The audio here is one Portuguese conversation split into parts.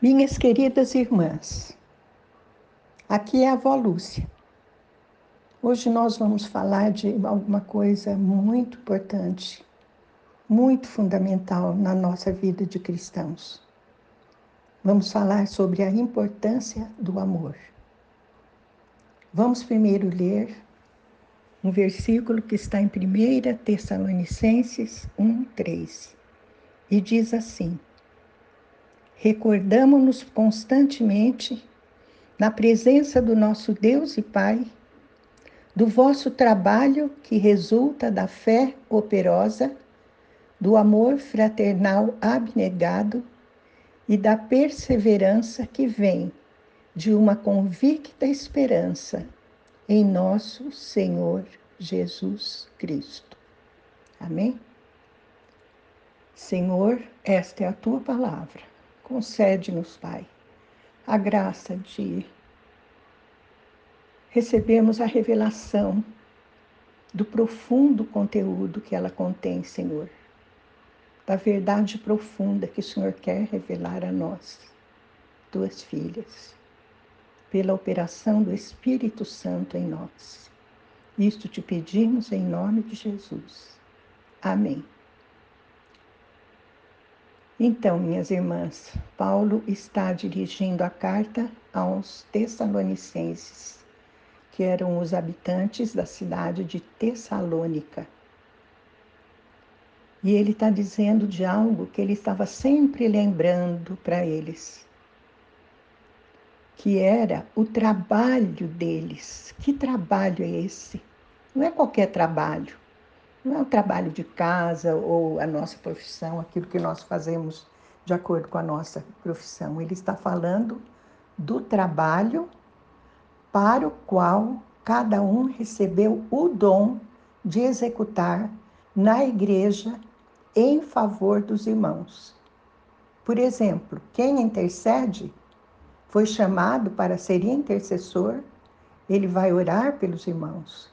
Minhas queridas irmãs, aqui é a avó Lúcia. Hoje nós vamos falar de alguma coisa muito importante, muito fundamental na nossa vida de cristãos. Vamos falar sobre a importância do amor. Vamos primeiro ler um versículo que está em 1 Tessalonicenses 1, 3. E diz assim: Recordamos-nos constantemente, na presença do nosso Deus e Pai, do vosso trabalho que resulta da fé operosa, do amor fraternal abnegado e da perseverança que vem de uma convicta esperança em nosso Senhor Jesus Cristo. Amém? Senhor, esta é a tua palavra. Concede-nos, Pai, a graça de recebermos a revelação do profundo conteúdo que ela contém, Senhor, da verdade profunda que o Senhor quer revelar a nós, tuas filhas, pela operação do Espírito Santo em nós. Isto te pedimos em nome de Jesus. Amém. Então, minhas irmãs, Paulo está dirigindo a carta aos Tessalonicenses, que eram os habitantes da cidade de Tessalônica. E ele está dizendo de algo que ele estava sempre lembrando para eles, que era o trabalho deles. Que trabalho é esse? Não é qualquer trabalho não é o trabalho de casa ou a nossa profissão, aquilo que nós fazemos de acordo com a nossa profissão. Ele está falando do trabalho para o qual cada um recebeu o dom de executar na igreja em favor dos irmãos. Por exemplo, quem intercede foi chamado para ser intercessor, ele vai orar pelos irmãos.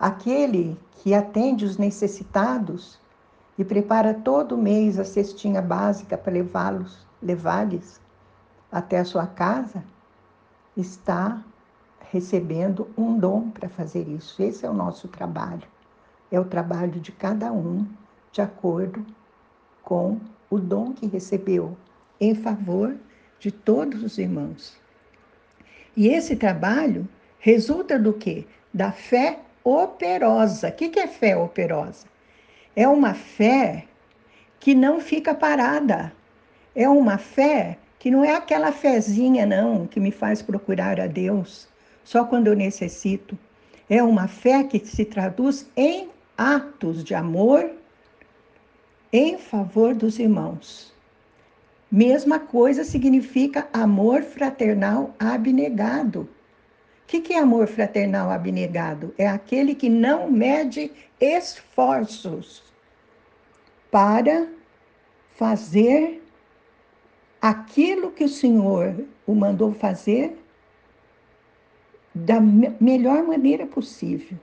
Aquele que atende os necessitados e prepara todo mês a cestinha básica para levá-los, levar-lhes até a sua casa, está recebendo um dom para fazer isso. Esse é o nosso trabalho. É o trabalho de cada um de acordo com o dom que recebeu em favor de todos os irmãos. E esse trabalho resulta do quê? Da fé operosa. O que é fé operosa? É uma fé que não fica parada. É uma fé que não é aquela fezinha, não, que me faz procurar a Deus só quando eu necessito. É uma fé que se traduz em atos de amor em favor dos irmãos. Mesma coisa significa amor fraternal abnegado que, que é amor fraternal abnegado? É aquele que não mede esforços para fazer aquilo que o Senhor o mandou fazer da melhor maneira possível.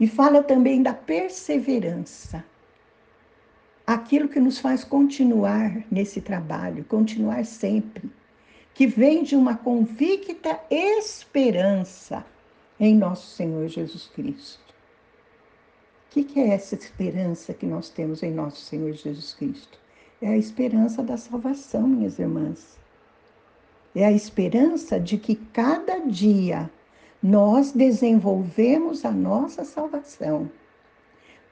E fala também da perseverança. Aquilo que nos faz continuar nesse trabalho, continuar sempre que vem de uma convicta esperança em nosso Senhor Jesus Cristo. O que, que é essa esperança que nós temos em nosso Senhor Jesus Cristo? É a esperança da salvação, minhas irmãs. É a esperança de que cada dia nós desenvolvemos a nossa salvação,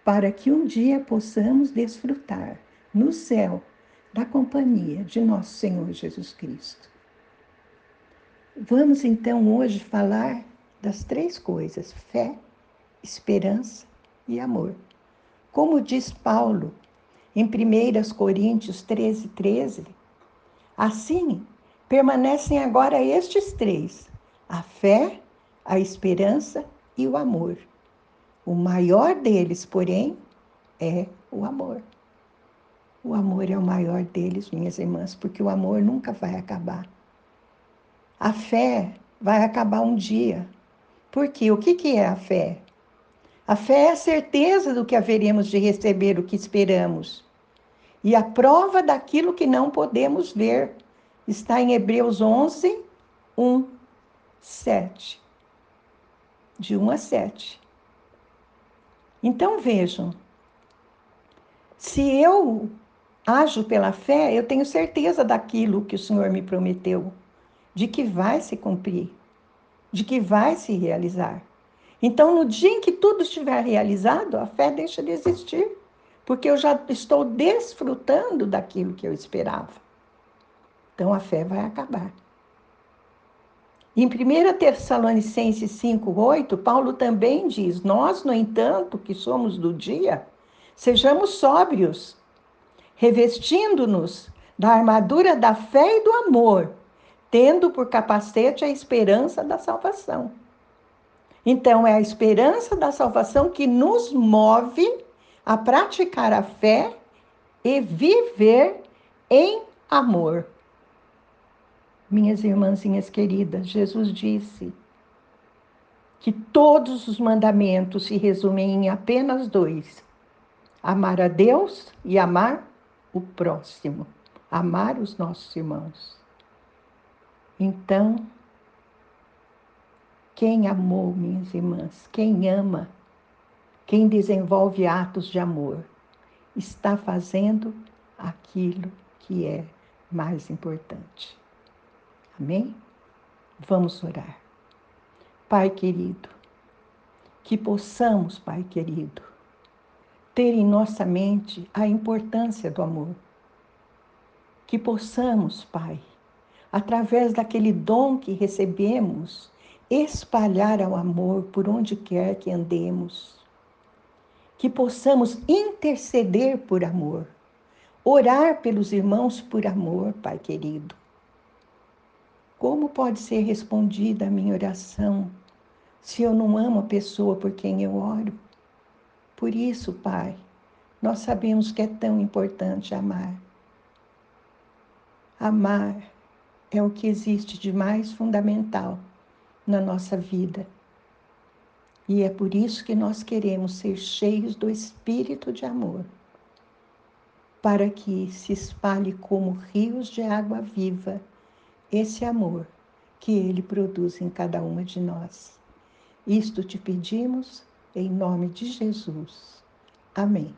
para que um dia possamos desfrutar no céu da companhia de nosso Senhor Jesus Cristo. Vamos então hoje falar das três coisas: fé, esperança e amor. Como diz Paulo em 1 Coríntios 13, 13, assim permanecem agora estes três: a fé, a esperança e o amor. O maior deles, porém, é o amor. O amor é o maior deles, minhas irmãs, porque o amor nunca vai acabar. A fé vai acabar um dia. Porque o que, que é a fé? A fé é a certeza do que haveremos de receber o que esperamos. E a prova daquilo que não podemos ver. está em Hebreus 11, 1, 7. De 1 a 7. Então vejam, se eu ajo pela fé, eu tenho certeza daquilo que o Senhor me prometeu, de que vai se cumprir, de que vai se realizar. Então, no dia em que tudo estiver realizado, a fé deixa de existir, porque eu já estou desfrutando daquilo que eu esperava. Então, a fé vai acabar. Em 1 Tessalonicenses 5,8, Paulo também diz: Nós, no entanto, que somos do dia, sejamos sóbrios, revestindo-nos da armadura da fé e do amor, tendo por capacete a esperança da salvação. Então, é a esperança da salvação que nos move a praticar a fé e viver em amor. Minhas irmãzinhas queridas, Jesus disse que todos os mandamentos se resumem em apenas dois: amar a Deus e amar o próximo, amar os nossos irmãos. Então, quem amou, minhas irmãs, quem ama, quem desenvolve atos de amor, está fazendo aquilo que é mais importante. Amém? Vamos orar. Pai querido, que possamos, Pai querido, ter em nossa mente a importância do amor. Que possamos, Pai, através daquele dom que recebemos, espalhar o amor por onde quer que andemos. Que possamos interceder por amor, orar pelos irmãos por amor, Pai querido como pode ser respondida a minha oração se eu não amo a pessoa por quem eu oro? Por isso, Pai, nós sabemos que é tão importante amar. Amar é o que existe de mais fundamental na nossa vida. E é por isso que nós queremos ser cheios do espírito de amor, para que se espalhe como rios de água viva esse amor que Ele produz em cada uma de nós. Isto te pedimos em nome de Jesus. Amém.